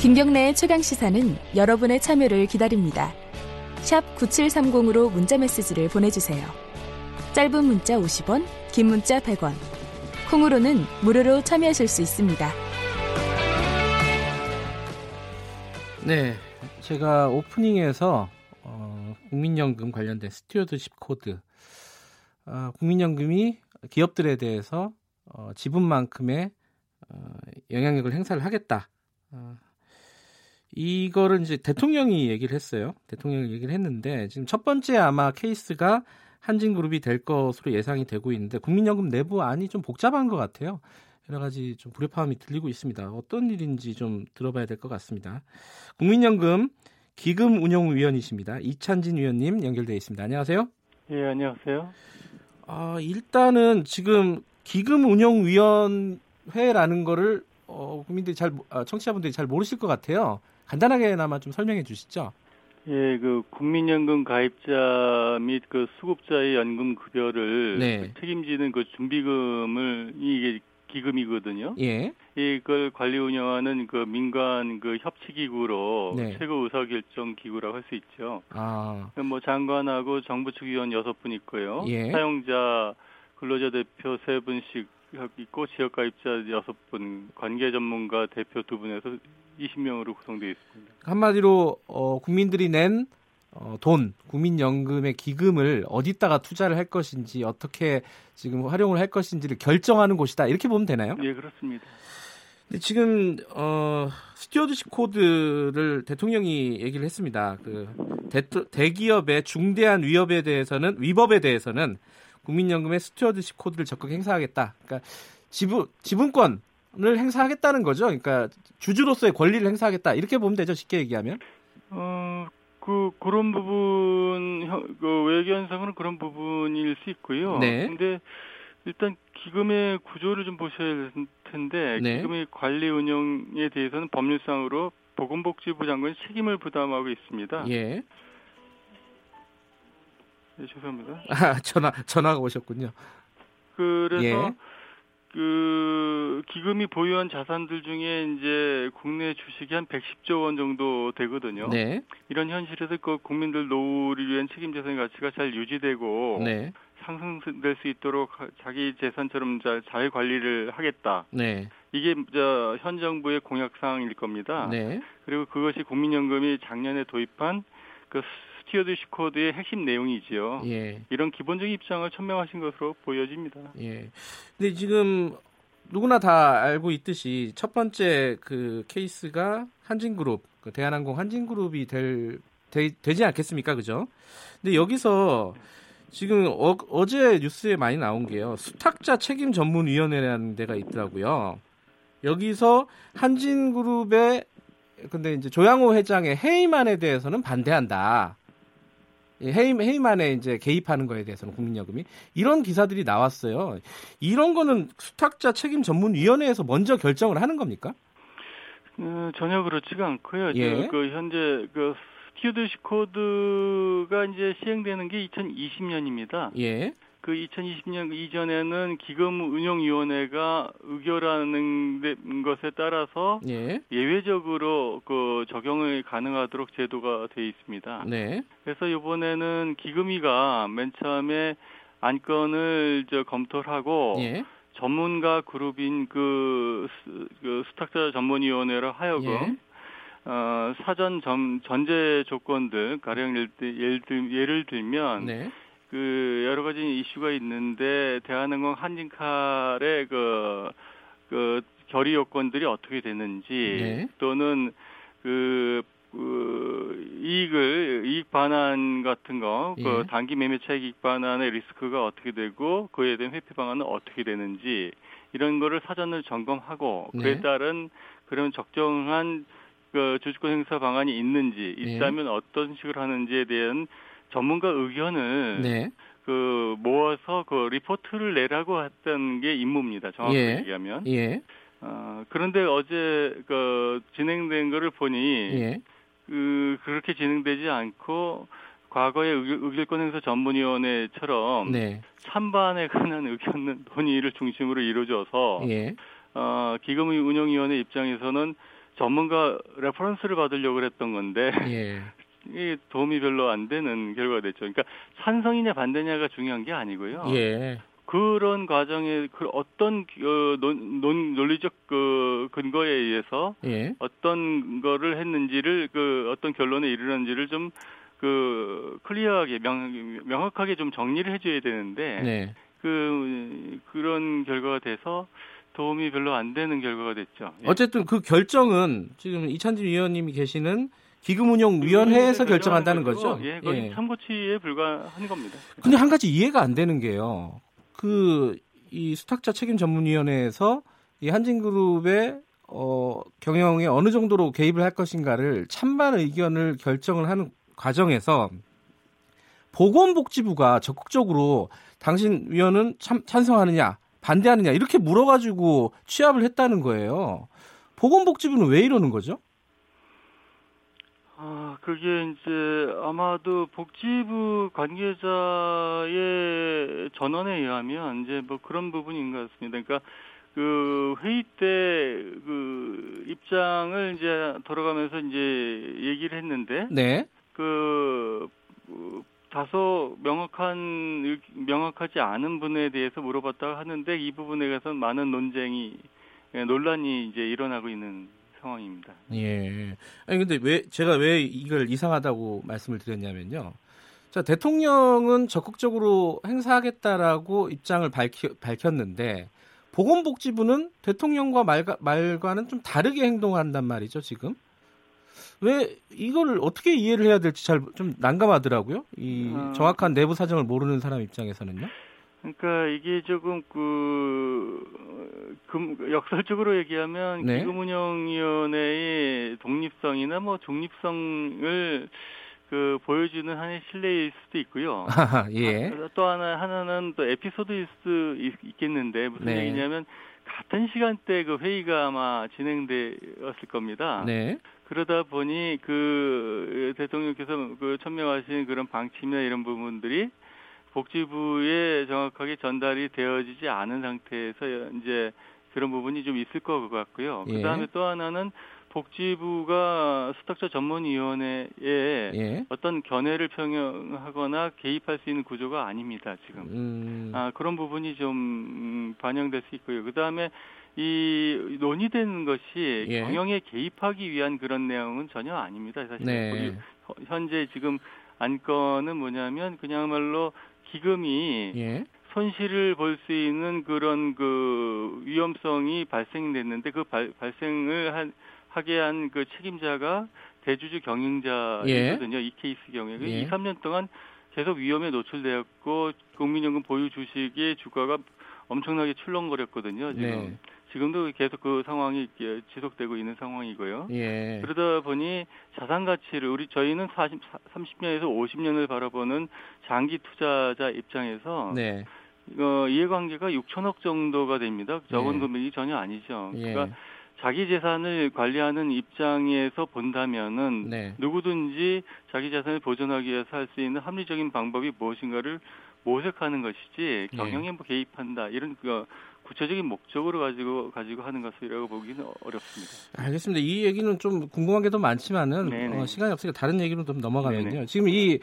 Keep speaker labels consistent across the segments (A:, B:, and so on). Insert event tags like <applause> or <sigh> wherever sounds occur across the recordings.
A: 김경래의 최강 시사는 여러분의 참여를 기다립니다. 샵 9730으로 문자 메시지를 보내주세요. 짧은 문자 50원, 긴 문자 100원. 콩으로는 무료로 참여하실 수 있습니다.
B: 네, 제가 오프닝에서 어, 국민연금 관련된 stewardship code, 어, 국민연금이 기업들에 대해서 어, 지분만큼의 어, 영향력을 행사를 하겠다. 어, 이거를 이제 대통령이 얘기를 했어요. 대통령이 얘기를 했는데 지금 첫 번째 아마 케이스가 한진그룹이 될 것으로 예상이 되고 있는데 국민연금 내부 안이 좀 복잡한 것 같아요. 여러 가지 좀 불협화음이 들리고 있습니다. 어떤 일인지 좀 들어봐야 될 것 같습니다. 국민연금 기금운용위원이십니다. 이찬진 위원님 연결되어 있습니다. 안녕하세요.
C: 예, 안녕하세요.
B: 아, 일단은 지금 기금운용위원회라는 거를 어, 국민들이 잘 아, 청취자분들이 잘 모르실 것 같아요. 간단하게나마 좀 설명해 주시죠.
C: 예, 그 국민연금 가입자 및 그 수급자의 연금 급여를
B: 네.
C: 책임지는 그 준비금을 이게 기금이거든요.
B: 예.
C: 이걸 관리 운영하는 그 민간 그 협치 기구로
B: 네.
C: 최고 의사 결정 기구라고 할 수 있죠.
B: 아,
C: 뭐 장관하고 정부 측 위원 여섯 분 있고요.
B: 예.
C: 사용자 근로자 대표 세 분씩 있고 지역 가입자 여섯 분, 관계 전문가 대표 두 분에서 20명으로 구성되어 있습니다.
B: 한마디로 어, 국민들이 낸 어, 돈, 국민연금의 기금을 어디다가 투자를 할 것인지 어떻게 지금 활용을 할 것인지를 결정하는 곳이다. 이렇게 보면 되나요?
C: 예, 그렇습니다.
B: 근데 지금 어, stewardship code를 대통령이 얘기를 했습니다. 그 대, 대기업의 중대한 위협에 대해서는 위법에 대해서는 국민연금의 stewardship code를 적극 행사하겠다. 그러니까 지분 지분권 을 행사하겠다는 거죠. 그러니까 주주로서의 권리를 행사하겠다. 이렇게 보면 되죠. 쉽게 얘기하면.
C: 어, 그 그런 부분 현- 그 외견상은 그런 부분일 수 있고요.
B: 네.
C: 근데 일단 기금의 구조를 좀 보셔야 될 텐데
B: 네.
C: 기금의 관리 운영에 대해서는 법률상으로 보건복지부 장관이 책임을 부담하고 있습니다.
B: 예.
C: 예, 죄송합니다.
B: 아, <laughs> 전화 전화가 오셨군요.
C: 그래서
B: 예.
C: 그 기금이 보유한 자산들 중에 이제 국내 주식이 한 110조 원 정도 되거든요.
B: 네.
C: 이런 현실에서 그 국민들 노후를 위한 책임 재산의 가치가 잘 유지되고
B: 네.
C: 상승될 수 있도록 자기 재산처럼 잘, 잘 관리를 하겠다.
B: 네.
C: 이게 저 현 정부의 공약 사항일 겁니다.
B: 네.
C: 그리고 그것이 국민연금이 작년에 도입한 그 stewardship code의 핵심 내용이지요.
B: 예.
C: 이런 기본적인 입장을 천명하신 것으로 보여집니다.
B: 예. 근데 지금 누구나 다 알고 있듯이 첫 번째 그 케이스가 한진그룹, 그 대한항공 한진그룹이 될 되, 되지 않겠습니까, 그죠? 근데 여기서 지금 어, 제 뉴스에 많이 나온 게요. 수탁자 책임 전문위원회라는 데가 있더라고요. 여기서 한진그룹의 근데 이제 조양호 회장의 해임안에 대해서는 반대한다. 예, 해임 해임안에 이제 개입하는 거에 대해서는 국민연금이 이런 기사들이 나왔어요. 이런 거는 수탁자 책임 전문 위원회에서 먼저 결정을 하는 겁니까?
C: 어, 전혀 그렇지가 않고요.
B: 예.
C: 저, 그 현재 그 stewardship code가 이제 시행되는 게 2020년입니다.
B: 예.
C: 그 2020년 이전에는 기금운용위원회가 의결하는 데- 것에 따라서
B: 예.
C: 예외적으로 그 적용이 가능하도록 제도가 돼 있습니다.
B: 네.
C: 그래서 이번에는 기금위가 맨 처음에 안건을 저 검토를 하고
B: 예.
C: 전문가 그룹인 그, 수, 그 수탁자 전문위원회로 하여금
B: 예.
C: 어, 사전 전, 전제 조건들 가령 예를, 들- 예를, 들, 예를 들면
B: 네.
C: 그 여러 가지 이슈가 있는데 대한항공 한진칼의 그, 그 결의 요건들이 어떻게 되는지
B: 네.
C: 또는 그, 그 이익을 이익 반환 같은 거,
B: 예.
C: 그 단기 매매 차익 이익 반환의 리스크가 어떻게 되고 그에 대한 회피 방안은 어떻게 되는지 이런 거를 사전을 점검하고
B: 네.
C: 그에 따른 그런 적정한 그 주주권 행사 방안이 있는지
B: 예.
C: 있다면 어떤 식으로 하는지에 대한 전문가 의견을
B: 네.
C: 그 모아서 그 리포트를 내라고 했던 게 임무입니다. 정확하게
B: 예.
C: 얘기하면.
B: 예.
C: 어, 그런데 어제 그 진행된 거를 보니
B: 예.
C: 그 그렇게 진행되지 않고 과거의 의결- 의결권 행사 전문위원회처럼
B: 네.
C: 찬반에 관한 의견 논의를 중심으로 이루어져서
B: 예.
C: 어, 기금의 운영위원회 입장에서는 전문가 reference를 받으려고 했던 건데
B: 예. <laughs>
C: 이 도움이 별로 안 되는 결과가 됐죠. 그러니까 찬성이냐 반대냐가 중요한 게 아니고요.
B: 예.
C: 그런 과정에 그 어떤 어, 논, 논, 논리적 그 근거에 의해서
B: 예.
C: 어떤 거를 했는지를 그 어떤 결론에 이르는지를 좀 그 클리어하게 명, 명확하게 좀 정리를 해줘야 되는데
B: 네.
C: 그 그런 결과가 돼서 도움이 별로 안 되는 결과가 됐죠. 예.
B: 어쨌든 그 결정은 지금 이찬진 위원님이 계시는 기금운용위원회에서 결정한다는 거죠.
C: 예, 거기 참고치에 불과한 겁니다.
B: 근데 한 가지 이해가 안 되는 게요. 그 이 수탁자 책임 전문위원회에서 이 한진그룹의 어, 경영에 어느 정도로 개입을 할 것인가를 찬반 의견을 결정을 하는 과정에서 보건복지부가 적극적으로 당신 위원은 참, 찬성하느냐 반대하느냐 이렇게 물어가지고 취합을 했다는 거예요. 보건복지부는 왜 이러는 거죠?
C: 아, 그게 이제 아마도 복지부 관계자의 전원에 의하면 이제 뭐 그런 부분인 것 같습니다. 그러니까 그 회의 때 그 입장을 이제 돌아가면서 이제 얘기를 했는데
B: 네.
C: 그, 그 다소 명확한 명확하지 않은 분에 대해서 물어봤다고 하는데 이 부분에 대해서 많은 논쟁이 예, 논란이 이제 일어나고 있는 상황입니다.
B: 예. 아니 근데 왜 제가 왜 이걸 이상하다고 말씀을 드렸냐면요. 자 대통령은 적극적으로 행사하겠다라고 입장을 밝히, 밝혔는데 보건복지부는 대통령과 말과, 말과는 좀 다르게 행동한단 말이죠 지금. 왜 이거를 어떻게 이해를 해야 될지 잘 좀 난감하더라고요. 이
C: 어.
B: 정확한 내부 사정을 모르는 사람 입장에서는요.
C: 그러니까 이게 조금 그 금, 역설적으로 얘기하면
B: 네.
C: 기금운용위원회의 독립성이나 뭐 중립성을 그 보여주는 하나의 신뢰일 수도 있고요. <laughs>
B: 예.
C: 아, 또 하나 하나는 또 에피소드일 수도 있, 있겠는데 무슨
B: 네.
C: 얘기냐면 같은 시간대 그 회의가 아마 진행되었을 겁니다.
B: 네.
C: 그러다 보니 그 대통령께서 그 천명하신 그런 방침이나 이런 부분들이 복지부에 정확하게 전달이 되어지지 않은 상태에서 이제 그런 부분이 좀 있을 것 같고요.
B: 예.
C: 그 다음에 또 하나는 복지부가 수탁자 전문위원회에
B: 예.
C: 어떤 견해를 평형하거나 개입할 수 있는 구조가 아닙니다. 지금.
B: 음.
C: 아, 그런 부분이 좀 음, 반영될 수 있고요. 그 다음에 이 논의되는 것이
B: 예.
C: 경영에 개입하기 위한 그런 내용은 전혀 아닙니다. 사실
B: 네.
C: 현재 지금 안건은 뭐냐면 그냥말로 기금이
B: 예.
C: 손실을 볼 수 있는 그런 그 위험성이 발생됐는데 그 발, 발생을 한, 하게 한 그 책임자가 대주주 경영자이거든요. 이 케이스 경우에
B: 예.
C: 2, 3년 동안 계속 위험에 노출되었고 국민연금 보유 주식의 주가가 엄청나게 출렁거렸거든요. 지금
B: 네.
C: 지금도 계속 그 상황이 지속되고 있는 상황이고요.
B: 예.
C: 그러다 보니 자산 가치를 우리 저희는 40, 30년에서 50년을 바라보는 장기 투자자 입장에서
B: 네.
C: 어, 이해관계가 6천억 정도가 됩니다. 적은
B: 네.
C: 금액이 전혀 아니죠.
B: 예.
C: 그러니까 자기 재산을 관리하는 입장에서 본다면은
B: 네.
C: 누구든지 자기 재산을 보존하기 위해서 할 수 있는 합리적인 방법이 무엇인가를 모색하는 것이지
B: 예.
C: 경영에 뭐 개입한다 이런 그 구체적인 목적으로 가지고 가지고 하는 것이라고 보기는 어렵습니다.
B: 알겠습니다. 이 얘기는 좀 궁금한 게 더 많지만은
C: 네네.
B: 어, 시간이 없으니까 다른 얘기로 좀 넘어가면요.
C: 네네.
B: 지금 이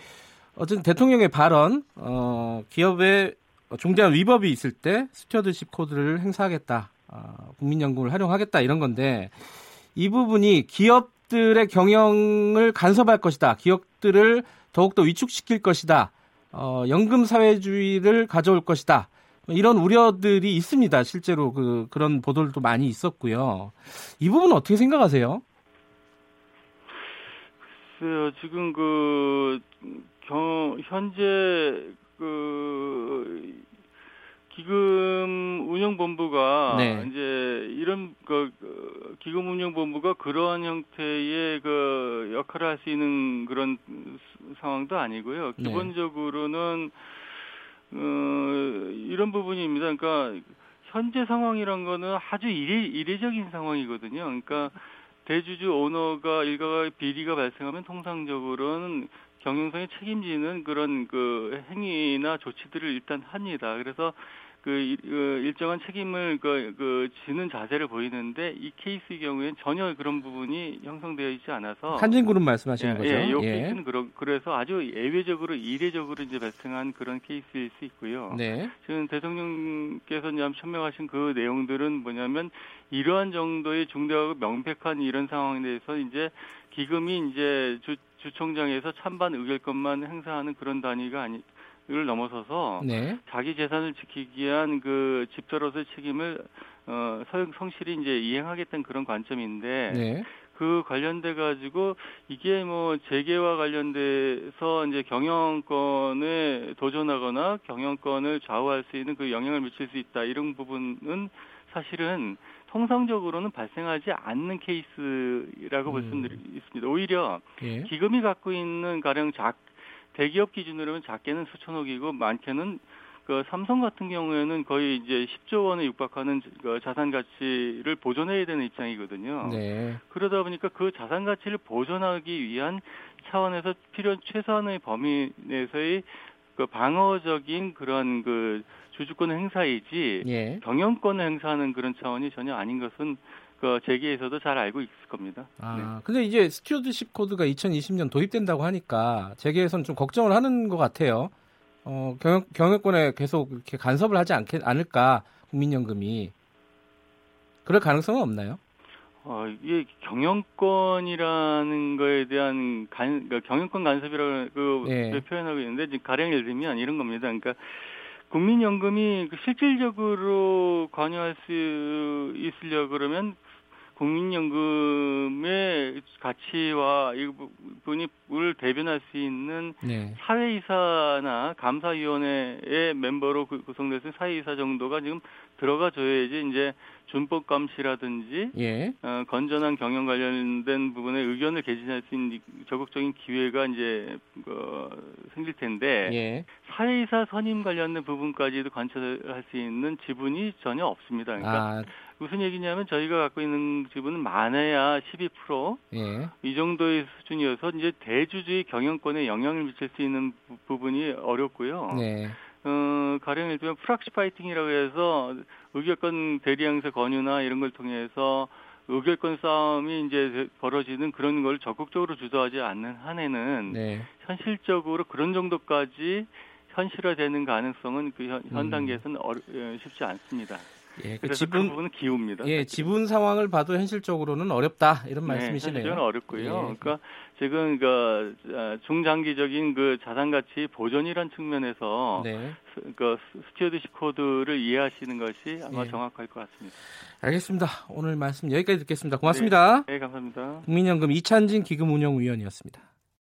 B: 어쨌든 대통령의 발언, 어, 기업의 중대한 위법이 있을 때 stewardship code를 행사하겠다, 어, 국민연금을 활용하겠다 이런 건데 이 부분이 기업들의 경영을 간섭할 것이다, 기업들을 더욱더 위축시킬 것이다, 어, 연금 사회주의를 가져올 것이다. 이런 우려들이 있습니다. 실제로 그 그런 보도들도 많이 있었고요. 이 부분은 어떻게 생각하세요?
C: 글쎄요, 지금 그, 경, 현재 그, 기금 운영본부가
B: 네.
C: 이제 이런 그, 그 기금 운영본부가 그러한 형태의 그 역할을 할 수 있는 그런 스- 상황도 아니고요.
B: 네.
C: 기본적으로는 어, 이런 부분입니다. 그러니까 현재 상황이란 거는 아주 이례, 이례적인 상황이거든요. 그러니까 대주주 오너가 일가가 비리가 발생하면 통상적으로는 경영상에 책임지는 그런 그 행위나 조치들을 일단 합니다. 그래서 그, 그 일정한 책임을 그, 그 지는 자세를 보이는데 이 케이스의 경우에는 전혀 그런 부분이 형성되어 있지 않아서
B: 한진그룹 말씀하시는
C: 예,
B: 거죠?
C: 예, 이
B: 예.
C: 케이스는 그러, 그래서 아주 예외적으로 이례적으로 이제 발생한 그런 케이스일 수 있고요.
B: 네.
C: 지금 대통령께서 이제 천명하신 그 내용들은 뭐냐면 이러한 정도의 중대하고 명백한 이런 상황에 대해서 이제 기금이 이제 주, 주총장에서 찬반 의결권만 행사하는 그런 단위가 아니 를 넘어서서
B: 네.
C: 자기 재산을 지키기 위한 그 집사로서의 책임을 어 성- 성실히 이제 이행하겠다는 그런 관점인데
B: 네.
C: 그 관련돼 가지고 이게 뭐 재계와 관련돼서 이제 경영권에 도전하거나 경영권을 좌우할 수 있는 그 영향을 미칠 수 있다 이런 부분은 사실은 통상적으로는 발생하지 않는 케이스라고 볼
B: 음.
C: 있습니다. 오히려
B: 예.
C: 기금이 갖고 있는 가령 작 대기업 기준으로는 작게는 수천억이고 많게는 그 삼성 같은 경우에는 거의 이제 10조 원에 육박하는 그 자산 가치를 보존해야 되는 입장이거든요.
B: 네.
C: 그러다 보니까 그 자산 가치를 보존하기 위한 차원에서 필요한 최소한의 범위 내에서의 그 방어적인 그런 그 주주권 행사이지
B: 예.
C: 경영권을 행사하는 그런 차원이 전혀 아닌 것은 그 재계에서도 잘 알고 있을 겁니다.
B: 아, 근데 이제 stewardship code가 2020년 도입된다고 하니까 재계에서는 좀 걱정을 하는 것 같아요. 어, 경영, 경영권에 계속 이렇게 간섭을 하지 않게, 않을까, 국민연금이. 그럴 가능성은 없나요?
C: 어, 이게 경영권이라는 거에 대한 간, 그러니까 경영권 간섭이라고 그
B: 예.
C: 표현하고 있는데 지금 가령 예를 들면 이런 겁니다. 그러니까 국민연금이 그 실질적으로 관여할 수 있으려 그러면 국민연금의 가치와 이 부분을 대변할 수 있는
B: 네.
C: 사회이사나 감사위원회의 멤버로 구- 구성돼서 사회이사 정도가 지금 들어가 줘야지 이제 준법 감시라든지
B: 예.
C: 어, 건전한 경영 관련된 부분에 의견을 개진할 수 있는 적극적인 기회가 이제 어, 생길 텐데
B: 예.
C: 사회이사 선임 관련된 부분까지도 관찰할 수 있는 지분이 전혀 없습니다. 그러니까
B: 아,
C: 무슨 얘기냐면 저희가 갖고 있는 지분은 많아야 12%,
B: 예.
C: 이 정도의 수준이어서 이제 대주주의 경영권에 영향을 미칠 수 있는 부- 부분이 어렵고요.
B: 네.
C: 어, 가령 예를 들면 프락시 파이팅이라고 해서 의결권 대리행사 권유나 이런 걸 통해서 의결권 싸움이 이제 벌어지는 그런 걸 적극적으로 주도하지 않는 한에는
B: 네.
C: 현실적으로 그런 정도까지 현실화되는 가능성은 그 현, 현
B: 음.
C: 단계에서는 어려, 어, 쉽지 않습니다.
B: 예. 그
C: 그래서 그
B: 지분,
C: 부분은 기우입니다.
B: 예, 지분 상황을 봐도 현실적으로는 어렵다. 이런 말씀이시네요.
C: 는 어렵고요.
B: 예.
C: 그러니까 지금 그 어, 중장기적인 그 자산 가치 보존이란 측면에서
B: 네.
C: 스- 그 stewardship code를 이해하시는 것이 아마
B: 예.
C: 정확할 것 같습니다.
B: 알겠습니다. 오늘 말씀 여기까지 듣겠습니다. 고맙습니다.
C: 네, 감사합니다.
B: 국민연금 이찬진 기금운용위원이었습니다.